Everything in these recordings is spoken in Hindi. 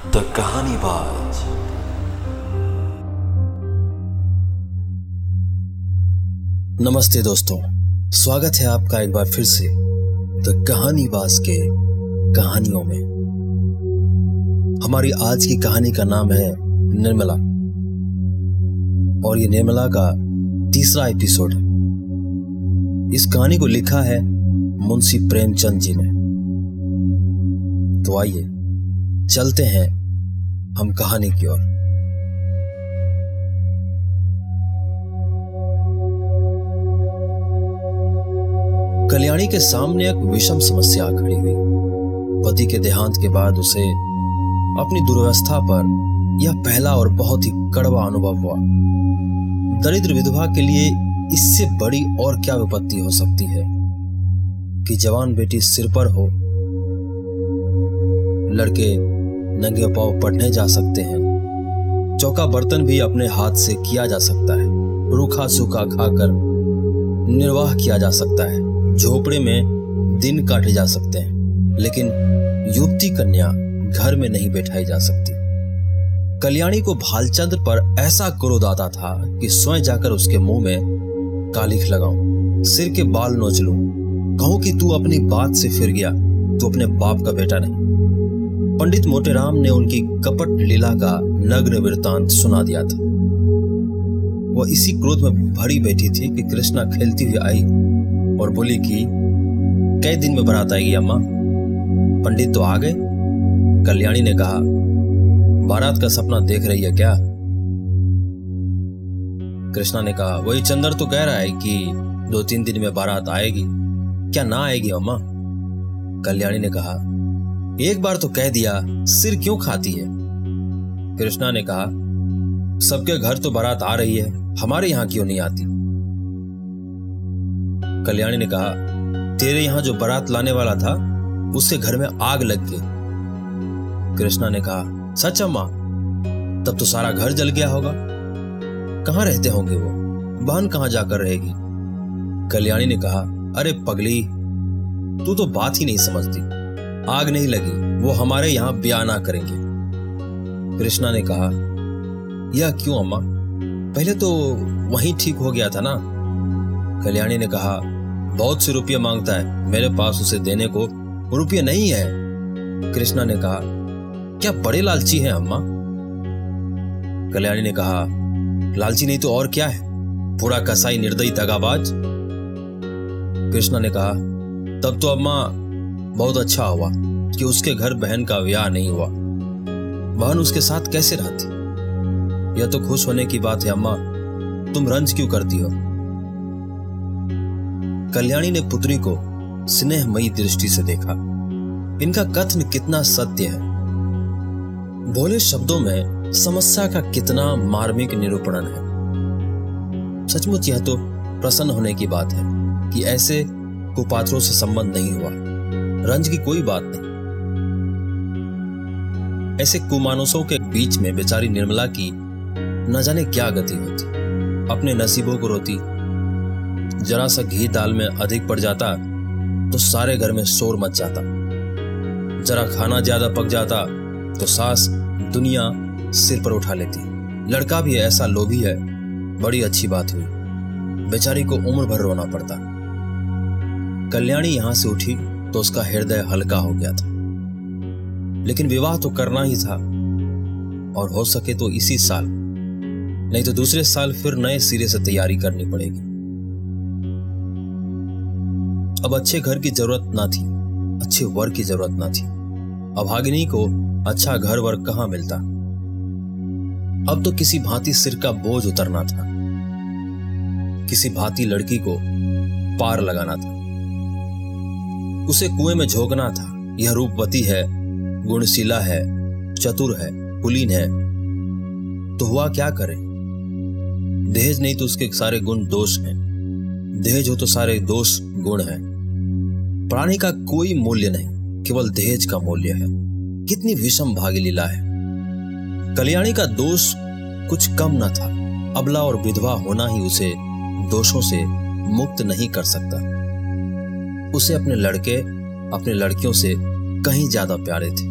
द कहानी बाज नमस्ते दोस्तों, स्वागत है आपका एक बार फिर से द कहानी बाज के कहानियों में। हमारी आज की कहानी का नाम है निर्मला। और ये निर्मला का तीसरा एपिसोड है। इस कहानी को लिखा है मुंशी प्रेमचंद जी ने। तो आइए चलते हैं हम कहानी की ओर। कल्याणी के सामने एक विषम समस्या खड़ी हुई। पति के देहांत के बाद उसे अपनी दुर्व्यवस्था पर यह पहला और बहुत ही कड़वा अनुभव हुआ। दरिद्र विधवा के लिए इससे बड़ी और क्या विपत्ति हो सकती है? कि जवान बेटी सिर पर हो, लड़के नंगे पाव पढ़ने जा सकते हैं। चौका बर्तन भी अपने हाथ से किया जा सकता है। रूखा सूखा खाकर निर्वाह किया जा सकता है। झोपड़े में दिन काटे जा सकते हैं, लेकिन युवती कन्या घर में नहीं बैठाई जा सकती। कल्याणी को भालचंद्र पर ऐसा क्रोध आता था कि स्वयं जाकर उसके मुँह में कालिख लगाऊँ, सिर के बाल नोच लूँ। कहूँ कि तू अपनी बात से फिर गया, तू अपने बाप का बेटा नहीं। पंडित मोटेराम ने उनकी कपट लीला का नग्न वृतांत सुना दिया था। वह इसी क्रोध में भरी बैठी थी कि कृष्णा खेलती हुई आई और बोली कि, कई दिन में बारात आएगी अम्मा। पंडित तो आ गए। कल्याणी ने कहा, बारात का सपना देख रही है क्या? कृष्णा ने कहा, वही चंदर तो कह रहा है कि दो तीन दिन में बारात आएगी। क्या ना आएगी अम्मा? कल्याणी ने कहा एक बार तो कह दिया, सिर क्यों खाती है? कृष्णा ने कहा, सबके घर तो बारात आ रही है, हमारे यहाँ क्यों नहीं आती? कल्याणी ने कहा, तेरे यहाँ जो बारात लाने वाला था उसके घर में आग लग गई। कृष्णा ने कहा, सच अम्मा, तब तो सारा घर जल गया होगा। कहाँ रहते होंगे वो? बहन कहाँ जाकर रहेगी? कल्याणी ने कहा, अरे पगली, तू तो बात ही नहीं समझती। आग नहीं लगी, वो हमारे यहाँ ब्याह ना करेंगे। कृष्णा ने कहा, यह क्यों अम्मा? पहले तो वहीं ठीक हो गया था ना? कल्याणी ने कहा, बहुत से रुपये माँगता है, मेरे पास उसे देने को रुपये नहीं है। कृष्णा ने कहा, क्या बड़े लालची हैं अम्मा? कल्याणी ने कहा, लालची नहीं तो और क्या है? पूरा कसाई निर्दयी दगाबाज? कृष्णा ने कहा, तब तो अम्मा बहुत अच्छा हुआ कि उसके घर बहन का ब्याह नहीं हुआ। बहन उसके साथ कैसे रहती? यह तो खुश होने की बात है अम्मा तुम रंज क्यों करती हो? कल्याणी ने पुत्री को स्नेहमयी दृष्टि से देखा। इनका कथन कितना सत्य है। भोले शब्दों में समस्या का कितना मार्मिक निरूपण है। सचमुच यह तो प्रसन्न होने की बात है कि ऐसे कुपात्रों से संबंध नहीं हुआ। रंज की कोई बात नहीं। ऐसे कुमानुसों के बीच में बेचारी निर्मला की न जाने क्या गति होती। अपने नसीबों को रोती। जरा सा घी दाल में अधिक पड़ जाता तो सारे घर में शोर मच जाता। जरा खाना ज़्यादा पक जाता तो सास दुनिया सिर पर उठा लेती। लड़का भी ऐसा लोभी है, बड़ी अच्छी बात हुई। बेचारी को उम्र भर रोना पड़ता। कल्याणी यहाँ से उठी। तो उसका हृदय हल्का हो गया था। लेकिन विवाह तो करना ही था। और हो सके तो इसी साल, नहीं तो दूसरे साल फिर नए सिरे से तैयारी करनी पड़ेगी। अब अच्छे घर की ज़रूरत ना थी, अच्छे वर की ज़रूरत ना थी। अभागिनी को अच्छा घर वर कहाँ मिलता? अब तो किसी भांति सिर का बोझ उतरना था। किसी भांति लड़की को पार लगाना था। उसे कुएँ में झोंकना था। यह रूपवती है, गुणशीला है, चतुर है कुलीन है। तो हुआ क्या करे? दहेज नहीं तो उसके सारे गुण दोष हैं। दहेज हो तो सारे दोष गुण हैं। प्राणी का कोई मूल्य नहीं, केवल दहेज का मूल्य है। कितनी विषम भागी लीला है। कल्याणी का दोष कुछ कम न था। अबला और विधवा होना ही उसे दोषों से मुक्त नहीं कर सकता। उसे अपने लड़के, अपने लड़कियों से कहीं ज़्यादा प्यारे थे।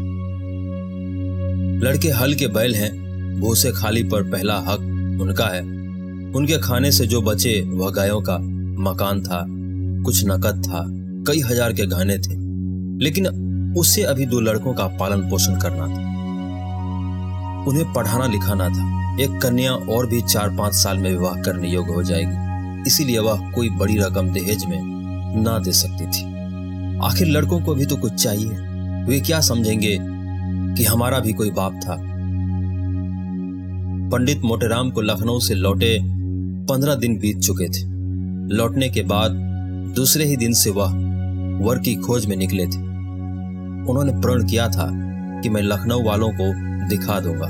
लड़के हल के बैल हैं, भूसे खाली पर पहला हक उनका है। उनके खाने से जो बचे वह गायों का मकान था, कुछ नकद था, कई हज़ार के गहने थे। लेकिन उससे अभी दो लड़कों का पालन पोषण करना था। उन्हें पढ़ाना लिखाना था। एक कन्या और भी चार पाँच साल में विवाह करने योग्य हो जाएगी। इसीलिए वह कोई बड़ी रकम दहेज में ना दे सकती थी। आखिर लड़कों को भी तो कुछ चाहिए। वे क्या समझेंगे कि हमारा भी कोई बाप था? पंडित मोटेराम को लखनऊ से लौटे पंद्रह दिन बीत चुके थे। लौटने के बाद दूसरे ही दिन से वह वर की खोज में निकले थे। उन्होंने प्रण किया था कि मैं लखनऊ वालों को दिखा दूँगा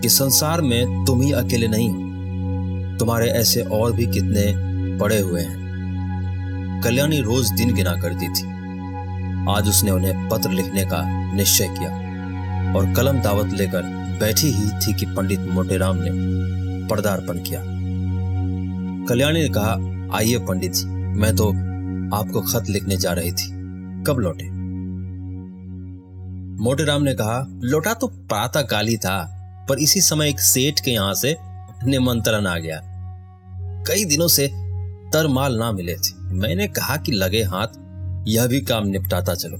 कि संसार में तुम ही अकेले नहीं, तुम्हारे ऐसे और भी कितने पड़े हुए हैं। कल्याणी रोज दिन गिना करती थी। आज उसने उन्हें पत्र लिखने का निश्चय किया और कलम दावत लेकर बैठी ही थी कि पंडित मोटेराम ने पर्दार्पण किया। कल्याणी ने कहा, आइए पंडित जी मैं तो आपको खत लिखने जा रही थी। कब लौटे? मोटेराम ने कहा, लौटा तो प्रातः काल ही था, पर इसी समय एक सेठ के यहाँ से निमंत्रण आ गया। कई दिनों से तरमाल ना मिले थे। मैंने कहा कि लगे हाथ, यह भी काम निपटाता चलो।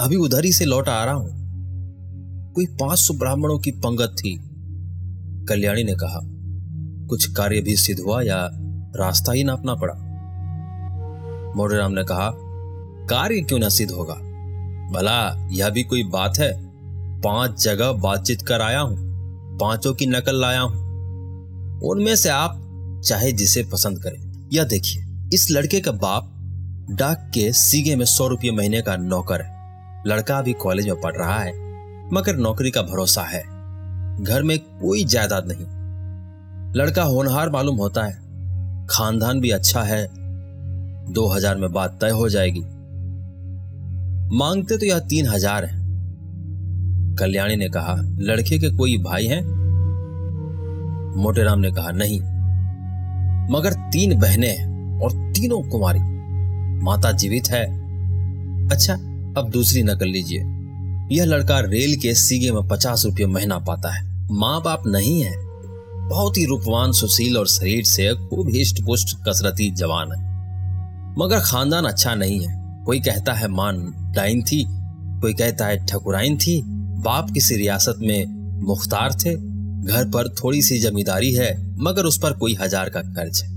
अभी उधर ही से लौट आ रहा हूँ। कोई पाँच सौ ब्राह्मणों की पंगत थी, कल्याणी ने कहा। कुछ कार्य भी सिद्ध हुआ या रास्ता ही नापना पड़ा? मोटेराम ने कहा, कार्य क्यों ना सिद्ध होगा? भला, यह भी कोई बात है? पाँच जगह बातचीत कर आया हूँ, पाँचों की नकल लाया हूँ। उनमें से आप चाहे जिसे पसंद करें। यह देखिए, इस लड़के का बाप डाक के सीगे में सौ रुपये महीने का नौकर है। लड़का अभी कॉलेज में पढ़ रहा है, मगर नौकरी का भरोसा है। घर में कोई जायदाद नहीं। लड़का होनहार मालूम होता है। खानदान भी अच्छा है। दो हज़ार में बात तय हो जाएगी। मांगते तो यह तीन हज़ार है। कल्याणी ने कहा, लड़के के कोई भाई हैं? मोटेराम ने कहा, नहीं। मगर तीन बहनें और तीनों कुमारी। माता जीवित है। अच्छा अब दूसरी नकल लीजिए। यह लड़का रेल के सीगे में पचास रुपये महीना पाता है। माँ बाप नहीं है। बहुत ही रूपवान, सुशील और शरीर से खूब हिष्ट पुष्ट कसरती जवान है। मगर खानदान अच्छा नहीं है। कोई कहता है मान डाइन थी, कोई कहता है ठकुराइन थी। बाप किसी रियासत में मुख्तार थे घर पर थोड़ी सी जमींदारी है, मगर उस पर कोई हज़ार का कर्ज है।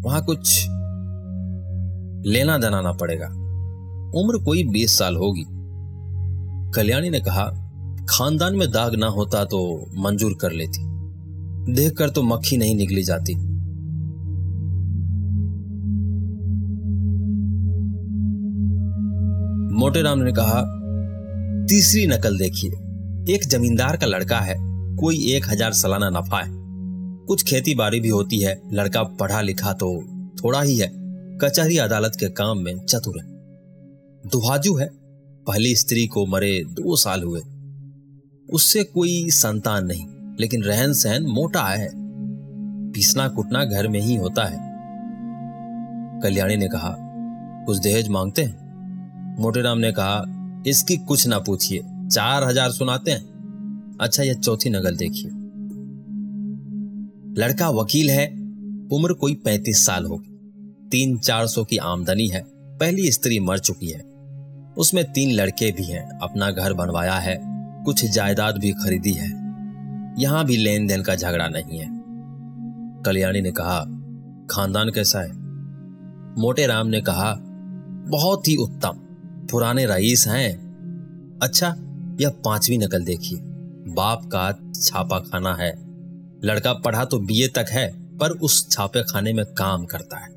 वहाँ कुछ लेना दनाना पड़ेगा। उम्र कोई बीस साल होगी। कल्याणी ने कहा, खानदान में दाग ना होता तो मंजूर कर लेती। देखकर तो मक्खी नहीं निकली जाती। मोटेराम ने कहा, तीसरी नकल देखिए। एक जमींदार का लड़का है। कोई एक हज़ार सालाना नफा है। कुछ खेती बाड़ी भी होती है। लड़का पढ़ा लिखा तो थोड़ा ही है। कचहरी अदालत के काम में चतुर है। दुहाजू है। पहली स्त्री को मरे दो साल हुए। उससे कोई संतान नहीं, लेकिन रहन सहन मोटा है। पीसना कुटना घर में ही होता है। कल्याणी ने कहा, कुछ दहेज मांगते हैं? मोटेराम ने कहा, इसकी कुछ ना पूछिए। चार हज़ार सुनाते हैं। अच्छा यह चौथी नगल देखिए। लड़का वकील है, उम्र कोई पैंतीस साल होगी। तीन चार सौ की आमदनी है, पहली स्त्री मर चुकी है। उसमें तीन लड़के भी हैं, अपना घर बनवाया है, कुछ जायदाद भी खरीदी है। यहाँ भी लेन देन का झगड़ा नहीं है। कल्याणी ने कहा, खानदान कैसा है? मोटे राम ने कहा, बहुत ही उत्तम। पुराने रईस हैं। अच्छा यह पांचवी नकल देखिए बाप का छापा खाना है। लड़का पढ़ा तो बीए तक है, पर उस छापे खाने में काम करता है।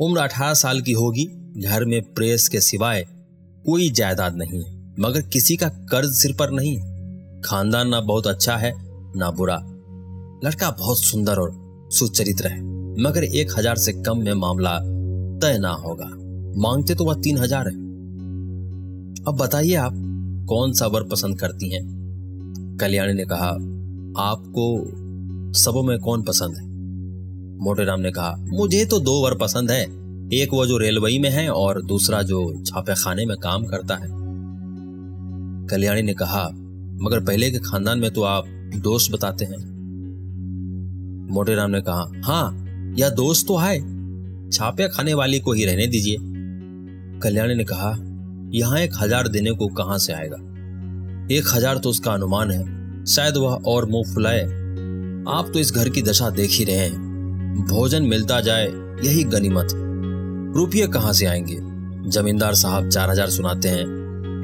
उम्र अठारह साल की होगी, घर में प्रेस के सिवाय कोई जायदाद नहीं है, मगर किसी का कर्ज सिर पर नहीं है। खानदान ना बहुत अच्छा है, ना बुरा। लड़का बहुत सुंदर और सुचरित्र है मगर एक हज़ार से कम में मामला तय ना होगा। मांगते तो वह तीन हज़ार है। अब बताइए आप कौन सा वर पसंद करती हैं? कल्याणी ने कहा, आपको सबों में कौन पसंद है? मोटेराम ने कहा, मुझे तो दो वर पसंद है, एक वो जो रेलवे में है और दूसरा जो छापे खाने में काम करता है। कल्याणी ने कहा, मगर पहले के खानदान में तो आप दोस्त बताते हैं। मोटेराम ने कहा हाँ यह दोस्त तो है, छापे खाने वाली को ही रहने दीजिए। कल्याणी ने कहा यहाँ एक हज़ार देने को कहाँ से आएगा? एक हज़ार तो उसका अनुमान है। शायद वह और मुँह फुलाए। आप तो इस घर की दशा देख ही रहे हैं। भोजन मिलता जाए, यही गनीमत। रुपये कहाँ से आएँगे? जमींदार साहब चार हज़ार सुनाते हैं।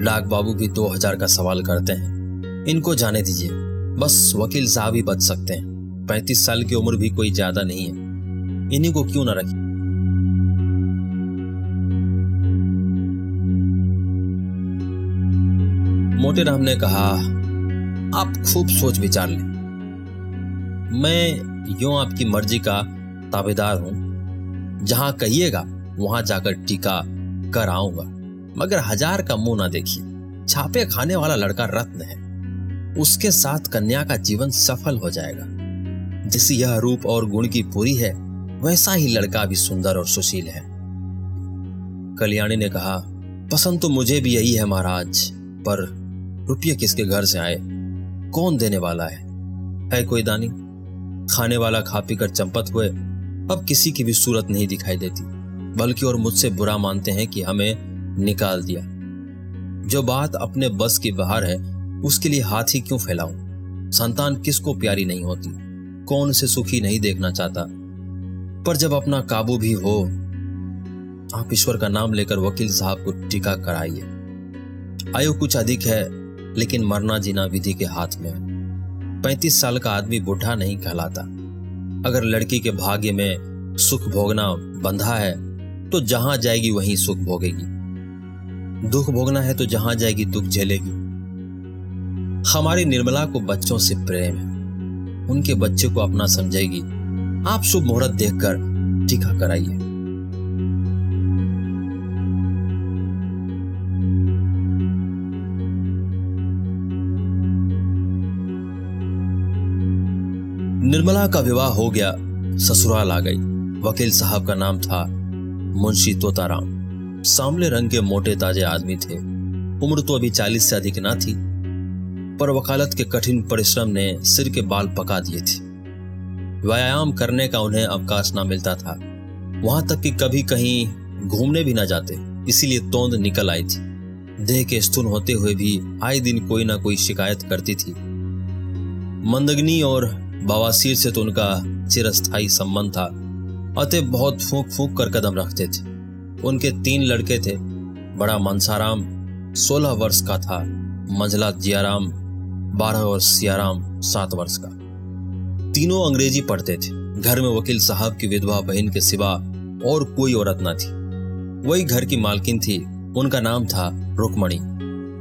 डाक बाबू भी दो हज़ार का सवाल करते हैं। इनको जाने दीजिए। बस वकील साहब ही बच सकते हैं। पैंतीस साल की उम्र भी कोई ज़्यादा नहीं है। इन्हीं को क्यों ना रखिए मोटे राम ने कहा, आप खूब सोच विचार लें। मैं यूँ आपकी मर्ज़ी का ताबेदार हूँ। जहाँ कहिएगा, वहाँ जाकर टीका कर आऊँगा मगर हज़ार का मुँह ना देखिए। छापे खाने वाला लड़का रत्न है। उसके साथ कन्या का जीवन सफल हो जाएगा। जिसे यह रूप और गुण की पूरी है, वैसा ही लड़का भी सुंदर और सुशील है। कल्याणी ने कहा, पसंद तो मुझे भी यही है महाराज, पर रुपये किसके घर से आए? कौन देने वाला है? है कोई दानी? खाने वाला खा पी कर चंपत हुए, अब किसी की भी सूरत नहीं दिखाई देती, बल्कि और मुझसे बुरा मानते हैं कि हमें निकाल दिया। जो बात अपने बस की बाहर है, उसके लिए हाथ ही क्यों फैलाऊं? संतान किसको प्यारी नहीं होती? कौन से सुखी नहीं देखना चाहता? पर जब अपना काबू भी हो, आप ईश्वर का नाम लेकर वकील साहब को टीका कराइए। आयु कुछ अधिक है लेकिन मरना जीना विधि के हाथ में पैंतीस साल का आदमी बुढ़ा नहीं कहलाता। अगर लड़की के भाग्य में सुख भोगना बंधा है तो जहाँ जाएगी वहीं सुख भोगेगी। दुख भोगना है तो जहाँ जाएगी दुख झेलेगी। हमारी निर्मला को बच्चों से प्रेम है। उनके बच्चे को अपना समझेगी आप शुभ मुहूर्त देखकर टीका कराइए। निर्मला का विवाह हो गया। ससुराल आ गई। वकील साहब का नाम था मुंशी तोताराम। सामले रंग के मोटे ताजे आदमी थे। उम्र तो अभी चालीस से अधिक ना थी, पर वकालत के कठिन परिश्रम ने सिर के बाल पका दिए थे। व्यायाम करने का उन्हें अवकाश ना मिलता था। वहाँ तक कि कभी कहीं घूमने भी ना जाते, इसीलिए तोंद निकल आई थी। देह के स्थूल होते हुए भी आए दिन कोई ना कोई शिकायत करती थी। मंदगनी और बवासीर से तो उनका चिरस्थाई संबंध था। अतः बहुत फूक फूक कर कदम रखते थे। उनके तीन लड़के थे। बड़ा मनसाराम, सोलह वर्ष का था। मंझला जियाराम, बारह और सियाराम, सात वर्ष का। तीनों अंग्रेज़ी पढ़ते थे। घर में वकील साहब की विधवा बहन के सिवा और कोई औरत न थी। वही घर की मालकिन थी। उनका नाम था रुकमणी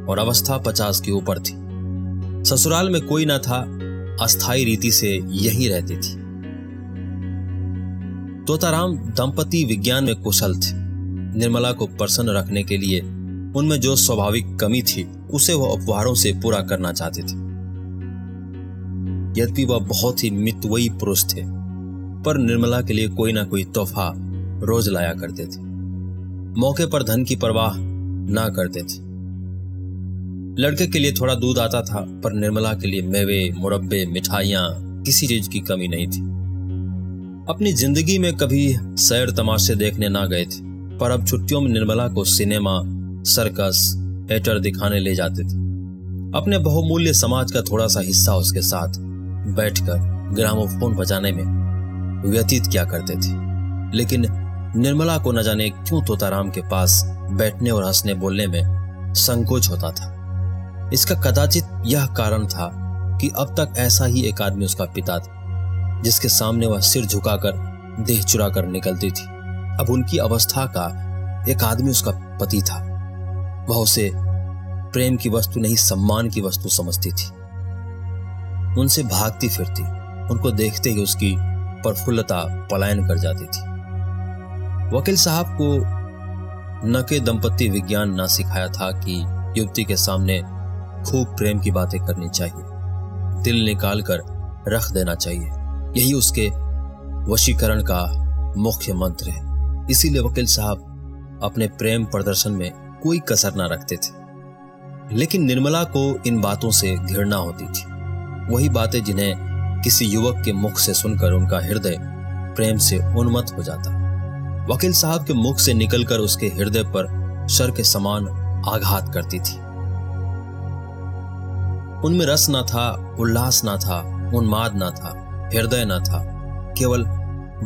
और अवस्था पचास के ऊपर थी। ससुराल में कोई ना था। अस्थाई रीति से यही रहती थी। तोताराम दंपति विज्ञान में कुशल थे। निर्मला को प्रसन्न रखने के लिए उनमें जो स्वाभाविक कमी थी, उसे वह उपहारों से पूरा करना चाहते थे। यद्यपि वह बहुत ही मितवई पुरुष थे, पर निर्मला के लिए कोई ना कोई तोहफा रोज लाया करते थे। मौके पर धन की परवाह ना करते थे। लड़के के लिए थोड़ा दूध आता था, पर निर्मला के लिए मेवे, मुरब्बे, मिठाइयाँ किसी चीज़ की कमी नहीं थी। अपनी ज़िंदगी में कभी सैर तमाशे देखने ना गए थे, पर अब छुट्टियों में निर्मला को सिनेमा, सर्कस, थिएटर दिखाने ले जाते थे। अपने बहुमूल्य समाज का थोड़ा सा हिस्सा उसके साथ बैठकर ग्रामोफोन बजाने में व्यतीत किया करते थे। लेकिन निर्मला को न जाने क्यों तोताराम के पास बैठने और हंसने बोलने में संकोच होता था। इसका कदाचित यह कारण था कि अब तक ऐसा ही एक आदमी उसका पिता था, जिसके सामने वह सिर झुकाकर देह चुराकर निकलती थी। अब उनकी अवस्था का एक आदमी उसका पति था। वह उसे प्रेम की वस्तु नहीं, सम्मान की वस्तु समझती थी। उनसे भागती फिरती, उनको देखते ही उसकी प्रफुल्लता पलायन कर जाती थी। वकील साहब को न के दंपति विज्ञान ना सिखाया था कि युवती के सामने खूब प्रेम की बातें करनी चाहिए। दिल निकाल कर रख देना चाहिए। यही उसके वशीकरण का मुख्य मंत्र है। इसीलिए वकील साहब अपने प्रेम प्रदर्शन में कोई कसर ना रखते थे। लेकिन निर्मला को इन बातों से घृणा होती थी। वही बातें जिन्हें किसी युवक के मुख से सुनकर उनका हृदय प्रेम से उन्मत्त हो जाता। वकील साहब के मुख से निकलकर उसके हृदय पर शर के समान आघात करती थी। उनमें रस ना था, उल्लास ना था, उन्माद ना था, हृदय ना था, केवल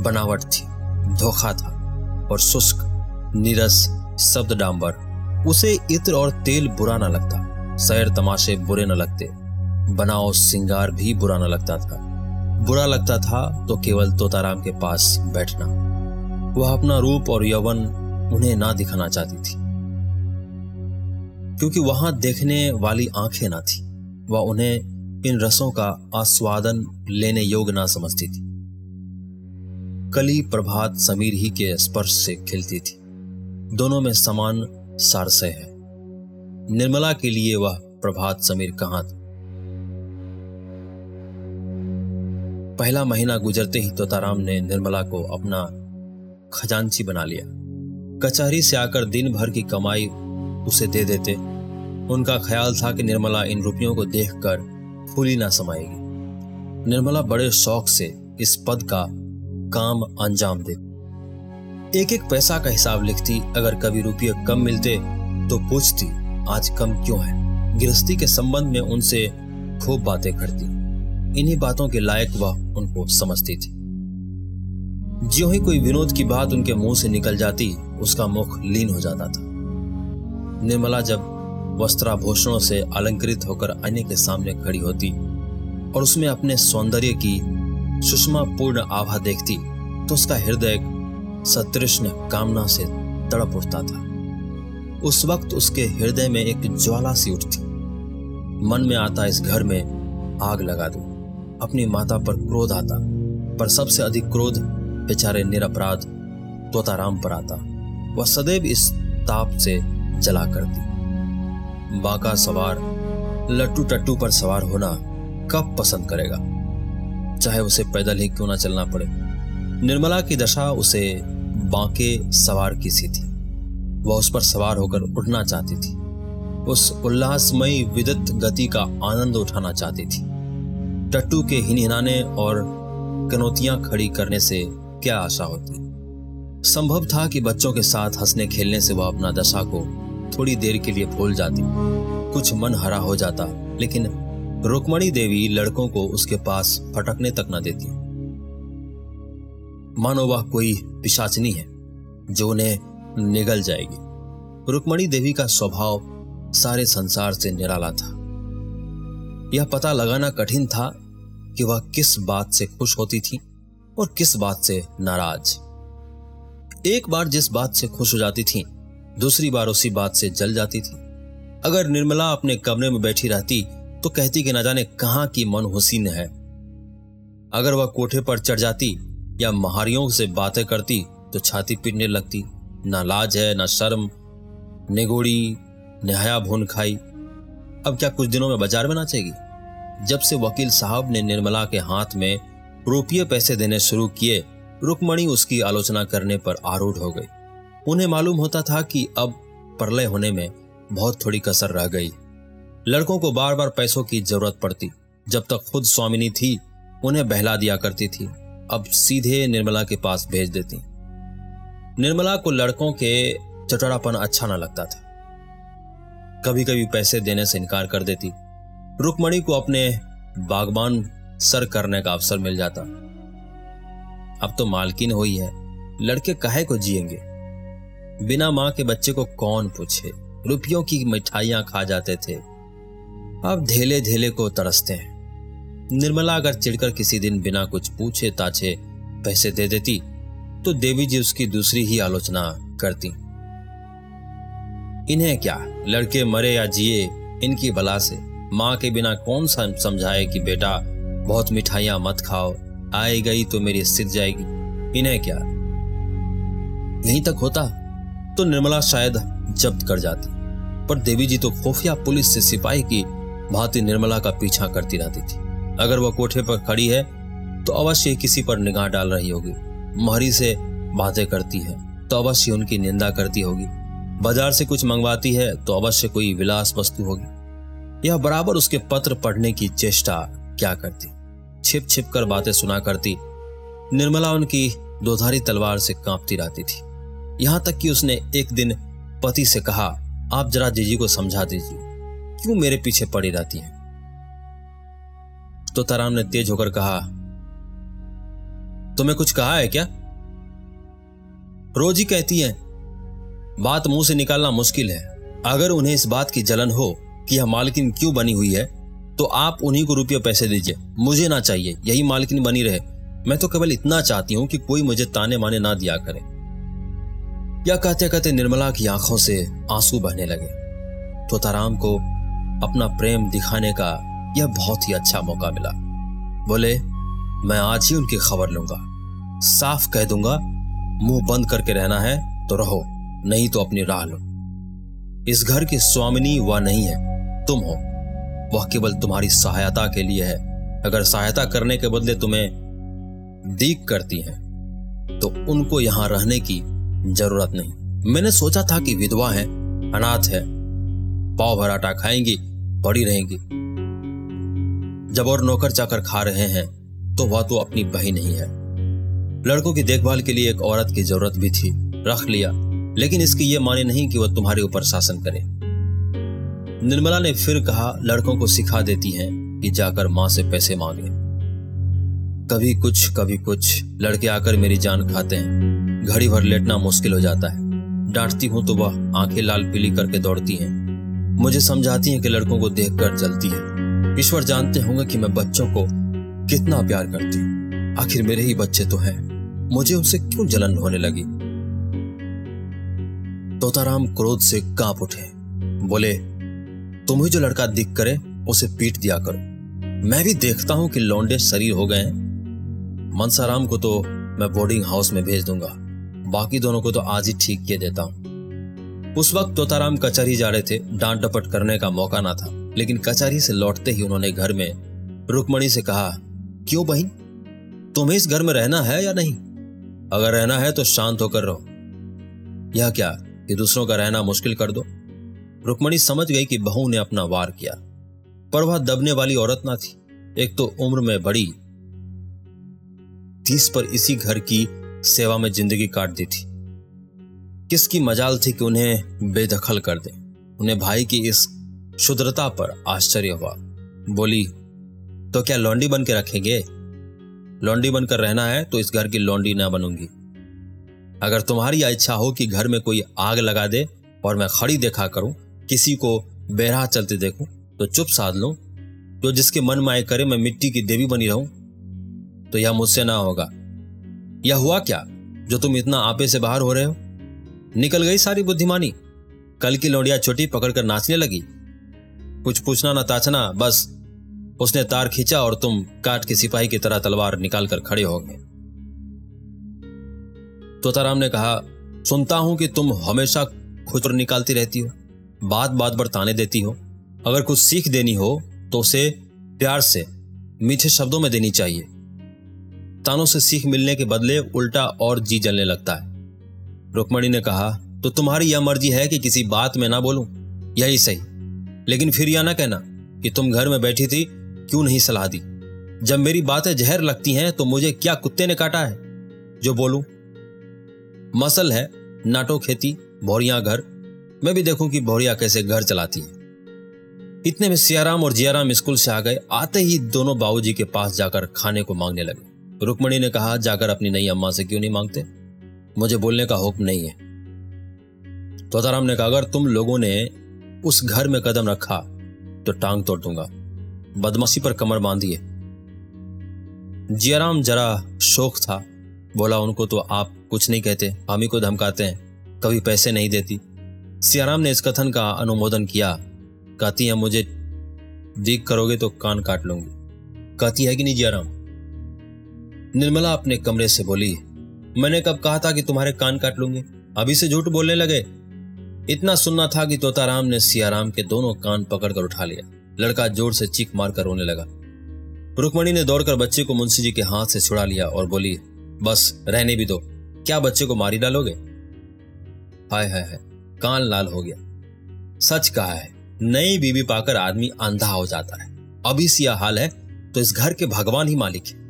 बनावट थी, धोखा था और शुष्क, निरस, शब्द डांबर। उसे इत्र और तेल बुरा ना लगता, सैर तमाशे बुरे न लगते बनाओ सिंगार भी बुरा न लगता था। बुरा लगता था तो केवल तोताराम के पास बैठना। वह अपना रूप और यौवन उन्हें ना दिखाना चाहती थी, क्योंकि वहाँ देखने वाली आँखें ना थी। वह उन्हें इन रसों का आस्वादन लेने योग्य ना समझती थी। कली प्रभात समीर ही के स्पर्श से खिलती थी। दोनों में समान सारसय है। निर्मला के लिए वह प्रभात समीर कहाँ था? पहला महीना गुजरते ही तोताराम ने निर्मला को अपना खजांची बना लिया। कचहरी से आकर दिन भर की कमाई उसे दे देते उनका ख्याल था कि निर्मला इन रुपयों को देखकर फूली ना समाएगी। निर्मला बड़े शौक से इस पद का काम अंजाम दे। एक एक पैसा का हिसाब लिखती, अगर कभी रुपये कम मिलते तो पूछती, आज कम क्यों है? गृहस्थी के संबंध में उनसे खूब बातें करती। इन्हीं बातों के लायक वह उनको समझती थी। ज्यो ही कोई विनोद की बात उनके मुँह से निकल जाती, उसका मुख लीन हो जाता था। निर्मला जब वस्त्राभूषणों से अलंकृत होकर आने के सामने खड़ी होती और उसमें अपने सौंदर्य की सुषमा पूर्ण आभा देखती तो उसका हृदय सतृष्ण कामना से तड़प उठता था। उस वक्त उसके हृदय में एक ज्वाला सी उठती। मन में आता इस घर में आग लगा दू। अपनी माता पर क्रोध आता, पर सबसे अधिक क्रोध बेचारे निरपराध तोताराम पर आता। वह सदैव इस ताप से जला करती। बाका सवार, लट्टू टट्टू पर सवार होना कब पसंद करेगा? चाहे उसे पैदल ही क्यों ना चलना पड़े। निर्मला की दशा उसे बांके सवार की सी थी। वह उस पर सवार होकर उठना चाहती थी। उस उल्लासमयी विदत गति का आनंद उठाना चाहती थी। टट्टू के हिनहिनाने और कनौतियाँ खड़ी करने से क्या आशा होती? संभव था कि बच्चों के साथ हंसने खेलने से वह अपना दशा को थोड़ी देर के लिए भूल जाती। कुछ मन हरा हो जाता, लेकिन रुक्मणी देवी लड़कों को उसके पास फटकने तक न देती। मानो वह कोई पिशाचनी है, जो उन्हें निगल जाएगी। रुक्मणी देवी का स्वभाव सारे संसार से निराला था। यह पता लगाना कठिन था कि वह किस बात से खुश होती थी और किस बात से नाराज़। एक बार जिस बात से खुश हो जाती थी दूसरी बार उसी बात से जल जाती थी। अगर निर्मला अपने कमरे में बैठी रहती तो कहती कि न जाने कहाँ की मन हुसीन है। अगर वह कोठे पर चढ़ जाती या महारियों से बातें करती तो छाती पीटने लगती। ना लाज है, ना शर्म निगोड़ी नहाया भून खाई। अब क्या कुछ दिनों में बाज़ार में नाचेगी? जब से वकील साहब ने निर्मला के हाथ में रुपये पैसे देने शुरू किए, रुकमणी उसकी आलोचना करने पर आरूढ़ हो गई। उन्हें मालूम होता था कि अब प्रलय होने में बहुत थोड़ी कसर रह गई। लड़कों को बार बार पैसों की ज़रूरत पड़ती। जब तक खुद स्वामिनी थी, उन्हें बहला दिया करती थी। अब सीधे निर्मला के पास भेज देती। निर्मला को लड़कों के चटड़ापन अच्छा ना लगता था। कभी कभी पैसे देने से इनकार कर देती। रुकमणी को अपने बागबान सर करने का अवसर मिल जाता। अब तो मालकिन हुई है। लड़के कहे को जिएँगे? बिना माँ के बच्चे को कौन पूछे? रुपयों की मिठाइयाँ खा जाते थे। अब धेले धेले को तरसते हैं। निर्मला अगर चिड़कर किसी दिन बिना कुछ पूछे ताछे पैसे दे देती तो देवी जी उसकी दूसरी ही आलोचना करती। इन्हें क्या, लड़के मरे या जिए इनकी भला से? माँ के बिना कौन सा समझाए कि बेटा, बहुत मिठाइयाँ मत खाओ आई गई तो मेरी स्थित जाएगी। इन्हें क्या? यहीं तक होता? तो निर्मला शायद जब्त कर जाती, पर देवी जी तो खुफिया पुलिस से सिपाही की भांति निर्मला का पीछा करती रहती थी। अगर वह कोठे पर खड़ी है तो अवश्य किसी पर निगाह डाल रही होगी। महरी से बातें करती है तो अवश्य उनकी निंदा करती होगी। बाज़ार से कुछ मंगवाती है तो अवश्य कोई विलास वस्तु होगी। यह बराबर उसके पत्र पढ़ने की चेष्टा क्या करती? छिप छिप कर बातें सुना करती। निर्मला उनकी दोधारी तलवार से कांपती रहती थी। यहाँ तक कि उसने एक दिन पति से कहा, आप जरा जीजी को समझा दीजिए। क्यों मेरे पीछे पड़ी रहती है? तो ताराम ने तेज होकर कहा, तुम्हें कुछ कहा है क्या? रोज ही कहती है। बात मुँह से निकालना मुश्किल है। अगर उन्हें इस बात की जलन हो कि यह मालकिन क्यों बनी हुई है तो आप उन्हीं को रुपये पैसे दीजिए। मुझे ना चाहिए, यही मालकिन बनी रहे। मैं तो केवल इतना चाहती हूँ कि कोई मुझे ताने माने ना दिया करे। या कहते कहते निर्मला की आँखों से आँसू बहने लगे। तोताराम को अपना प्रेम दिखाने का यह बहुत ही अच्छा मौका मिला। बोले, मैं आज ही उनकी खबर लूँगा। साफ़ कह दूँगा, मुँह बंद करके रहना है तो रहो, नहीं तो अपनी राह लो। इस घर की स्वामिनी वह नहीं है, तुम हो। वह केवल तुम्हारी सहायता के लिए है। अगर सहायता करने के बदले तुम्हें दीक करती हैं तो उनको यहाँ रहने की ज़रूरत नहीं। मैंने सोचा था कि विधवा है, अनाथ है। पाव भराटा खाएँगी बड़ी रहेंगी। जब और नौकर चाकर खा रहे हैं तो वह तो अपनी बही नहीं है। लड़कों की देखभाल के लिए एक औरत की ज़रूरत भी थी, रख लिया। लेकिन इसकी यह माने नहीं कि वह तुम्हारे ऊपर शासन करे। निर्मला ने फिर कहा, लड़कों को सिखा देती हैं कि जाकर माँ से पैसे मांगे। कभी कुछ कभी कुछ, लड़के आकर मेरी जान खाते हैं। घड़ी भर लेटना मुश्किल हो जाता है। डांटती हूँ तो वह आँखें लाल पीली करके दौड़ती हैं। मुझे समझाती हैं कि लड़कों को देख कर जलती है। ईश्वर जानते होंगे कि मैं बच्चों को कितना प्यार करती हूँ। आखिर मेरे ही बच्चे तो हैं। मुझे उनसे क्यों जलन होने लगी? तोताराम क्रोध से काँप उठे। बोले, तुम ही जो लड़का दिख करे, उसे पीट दिया करो। मैं भी देखता हूँ कि लौंडे शरीर हो गए मनसाराम को तो मैं बोर्डिंग हाउस में भेज दूँगा। बाकी दोनों को तो आज ही ठीक किए देता हूँ। उस वक्त तोताराम कचहरी जा रहे थे। डांट डपट करने का मौका ना था, लेकिन कचहरी से लौटते ही उन्होंने घर में रुकमणी से कहा, क्यों बहन? तुम्हें इस घर में रहना है या नहीं? अगर रहना है तो शांत होकर रहो। यह क्या, कि दूसरों का रहना मुश्किल कर दो? रुकमणी समझ गई कि बहू ने अपना वार किया। पर वह दबने वाली औरत ना थी। एक तो उम्र में बड़ी, तीस पर इसी घर की सेवा में ज़िंदगी काट दी थी। किसकी मजाल थी कि उन्हें बेदखल कर दे? उन्हें भाई की इस शुद्रता पर आश्चर्य हुआ। बोली तो क्या लौंडी बन के रखेंगे? लौंडी बनकर रहना है तो इस घर की लौंडी ना बनूँगी। अगर तुम्हारी इच्छा हो कि घर में कोई आग लगा दे और मैं खड़ी देखा करूँ, किसी को बेराह चलते देखूँ तो चुप साध लो। जो जिसके मन माए करे, मैं मिट्टी की देवी बनी रहूँ। तो यह मुझसे ना होगा। यह हुआ क्या जो तुम इतना आपे से बाहर हो रहे हो? निकल गई सारी बुद्धिमानी। कल की लौड़िया छोटी पकड़कर नाचने लगी। कुछ पूछना ना ताचना बस उसने तार खींचा और तुम काट के सिपाही की तरह तलवार निकालकर खड़े हो गए। तोताराम ने कहा, सुनता हूँ कि तुम हमेशा खुचर निकालती रहती हो, बात बात पर ताने देती हो। अगर कुछ सीख देनी हो तो उसे प्यार से, मीठे शब्दों में देनी चाहिए। तानों से सीख मिलने के बदले उल्टा और जी जलने लगता है। रुक्मणी ने कहा तो तुम्हारी यह मर्ज़ी है कि किसी बात में ना बोलूँ? यही सही। लेकिन फिर यह ना कहना कि तुम घर में बैठी थी, क्यों नहीं सलाह दी? जब मेरी बातें जहर लगती हैं तो मुझे क्या कुत्ते ने काटा है? जो बोलूँ? मसल है, नाटो खेती, भौरिया घर। मैं भी देखूँ कि भौरिया कैसे घर चलाती है। इतने में सियाराम और जियाराम स्कूल से आ गए, आते ही दोनों बाबूजी के पास जाकर खाने को मांगने लगे। रुक्मणी ने कहा, जाकर अपनी नई अम्मा से क्यों नहीं मांगते? मुझे बोलने का हुक्म नहीं है। तोताराम ने कहा, अगर तुम लोगों ने उस घर में कदम रखा तो टांग तोड़ दूँगा। बदमाशी पर कमर बांधिए। जियाराम जरा शोक था। बोला, उनको तो आप कुछ नहीं कहते, हम ही को धमकाते हैं, कभी पैसे नहीं देती। सियाराम ने इस कथन का अनुमोदन किया। कहती है, मुझे दीख करोगे तो कान काट लूँगी। कहती है कि नहीं जियाराम? निर्मला अपने कमरे से बोली, मैंने कब कहा था कि तुम्हारे कान काट लूँगी? अभी से झूठ बोलने लगे? इतना सुनना था कि तोताराम ने सियाराम के दोनों कान पकड़कर उठा लिया लड़का ज़ोर से चीख मारकर रोने लगा। रुकमणी ने दौड़कर बच्चे को मुंशी जी के हाथ से छुड़ा लिया और बोली, बस, रहने भी दो। क्या बच्चे को मारी डालोगे? हाय हाय हाय, कान लाल हो गया। सच कहा है, नई बीवी पाकर आदमी अंधा हो जाता है। अभी सी हाल है तो इस घर के भगवान ही मालिक है।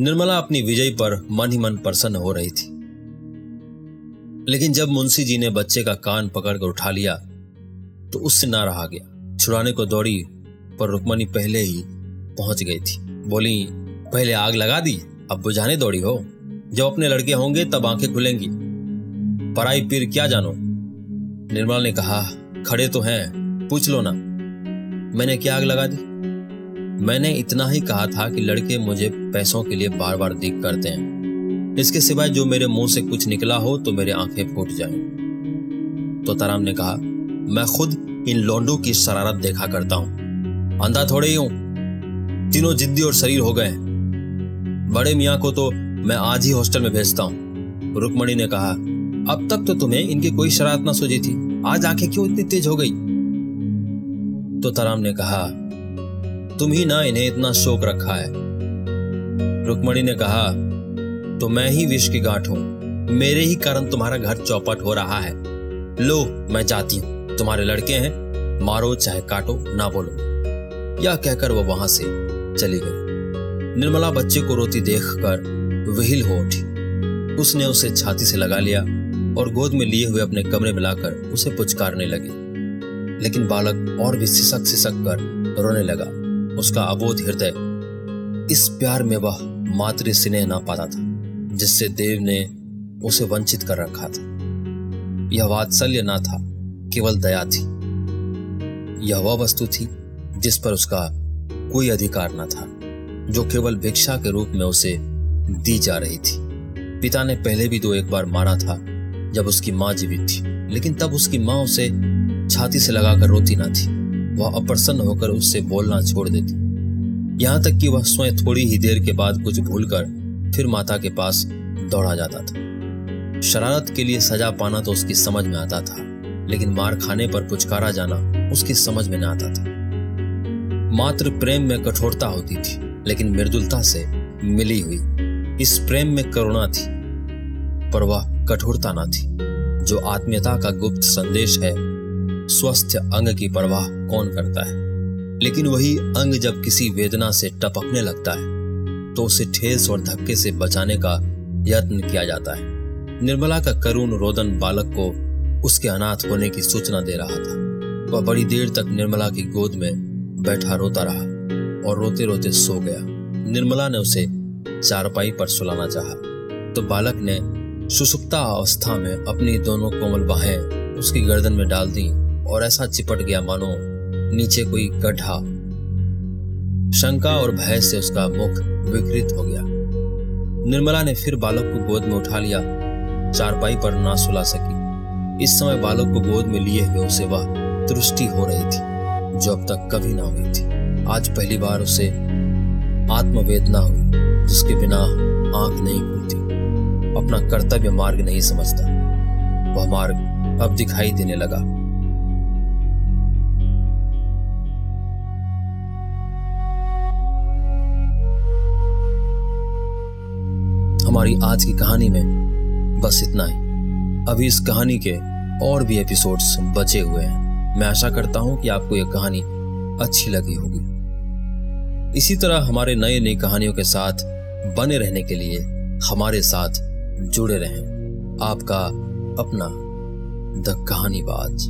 निर्मला अपनी विजय पर मन ही मन प्रसन्न हो रही थी। लेकिन जब मुंशी जी ने बच्चे का कान पकड़कर उठा लिया तो उससे ना रहा गया। छुड़ाने को दौड़ी, पर रुक्मणी पहले ही पहुँच गई थी। बोली, पहले आग लगा दी, अब बुझाने दौड़ी हो। जब अपने लड़के होंगे, तब आँखें खुलेंगी। पराई पीर क्या जानो? निर्मला ने कहा, खड़े तो हैं, पूछ लो ना। मैंने क्या आग लगा दी? मैंने इतना ही कहा था कि लड़के मुझे पैसों के लिए बार बार दिख करते हैं। इसके सिवाय जो मेरे मुँह से कुछ निकला हो तो मेरे आँखें फूट जाएँ। तो ताराम ने कहा, मैं खुद इन लोंडों की शरारत देखा करता हूँ। अंधा थोड़े ही हूँ। तीनों जिद्दी और शरीर हो गए बड़े मियाँ को तो मैं आज ही हॉस्टल में भेजता हूँ। रुकमणी ने कहा, अब तक तो तुम्हें इनकी कोई शरारत ना सूझी थी। आज आँखें क्यों इतनी तेज हो गई? तो तराम ने कहा तुम ही ना इन्हें इतना शोक रखा है। रुकमणी ने कहा तो मैं ही विष की गांठ हूँ। मेरे ही कारण तुम्हारा घर चौपट हो रहा है। लो, मैं जाती हूँ। तुम्हारे लड़के हैं। मारो, चाहे काटो, ना बोलो यह कहकर वो वहाँ से चली गई। निर्मला बच्चे को रोती देखकर वहील हो उठी। उसने उसे छाती से लगा लिया और गोद में लिए हुए अपने कमरे में लाकर उसे पुचकारने लगी। लेकिन बालक और भी सिसक सिसक कर रोने लगा। उसका अबोध हृदय इस प्यार में वह मातृ स्नेह ना पाता था, जिससे देव ने उसे वंचित कर रखा था। यह वात्सल्य ना था, केवल दया थी। यह वह वस्तु थी जिस पर उसका कोई अधिकार न था, जो केवल भिक्षा के रूप में उसे दी जा रही थी। पिता ने पहले भी दो एक बार मारा था, जब उसकी माँ जीवित थी, लेकिन तब उसकी माँ उसे छाती से लगाकर रोती ना थी। वह अप्रसन्न होकर उससे बोलना छोड़ देती। यहाँ तक कि वह स्वयं थोड़ी ही देर के बाद कुछ भूलकर फिर माता के पास दौड़ा जाता था। शरारत के लिए सजा पाना तो उसकी समझ में आता था, लेकिन मार खाने पर पुचकारा जाना उसकी समझ में न आता था। मात्र प्रेम में कठोरता होती थी, लेकिन मृदुलता से मिली हुई इस प्रेम में करुणा थी, पर वह कठोरता ना थी, जो आत्मीयता का गुप्त संदेश है। स्वस्थ अंग की परवाह कौन करता है? लेकिन वही अंग जब किसी वेदना से टपकने लगता है तो उसे ठेस और धक्के से बचाने का यत्न किया जाता है। निर्मला का करुण रोदन बालक को उसके अनाथ होने की सूचना दे रहा था। वह बड़ी देर तक निर्मला की गोद में बैठा रोता रहा और रोते रोते सो गया। निर्मला ने उसे चारपाई पर सुलाना चाहा तो बालक ने सुसुप्ता अवस्था में अपनी दोनों कोमल बाहें उसकी गर्दन में डाल दी और ऐसा चिपट गया मानो नीचे कोई गड्ढा। शंका और भय से उसका मुख विकृत हो गया। निर्मला ने फिर बालक को गोद में उठा लिया, चारपाई पर ना सुला सकी। इस समय बालक को गोद में लिए हुए उसे वह दृष्टि हो रही थी, जो अब तक कभी ना हुई थी। आज पहली बार उसे आत्मवेदना हुई, जिसके बिना आँख नहीं खुलती। अपना कर्तव्य मार्ग नहीं समझता। वह मार्ग अब दिखाई देने लगा। हमारी आज की कहानी में बस इतना ही। अभी इस कहानी के और भी एपिसोड्स बचे हुए हैं। मैं आशा करता हूँ कि आपको यह कहानी अच्छी लगी होगी। इसी तरह हमारे नए नई कहानियों के साथ बने रहने के लिए हमारे साथ जुड़े रहें। आपका अपना द कहानी बाज।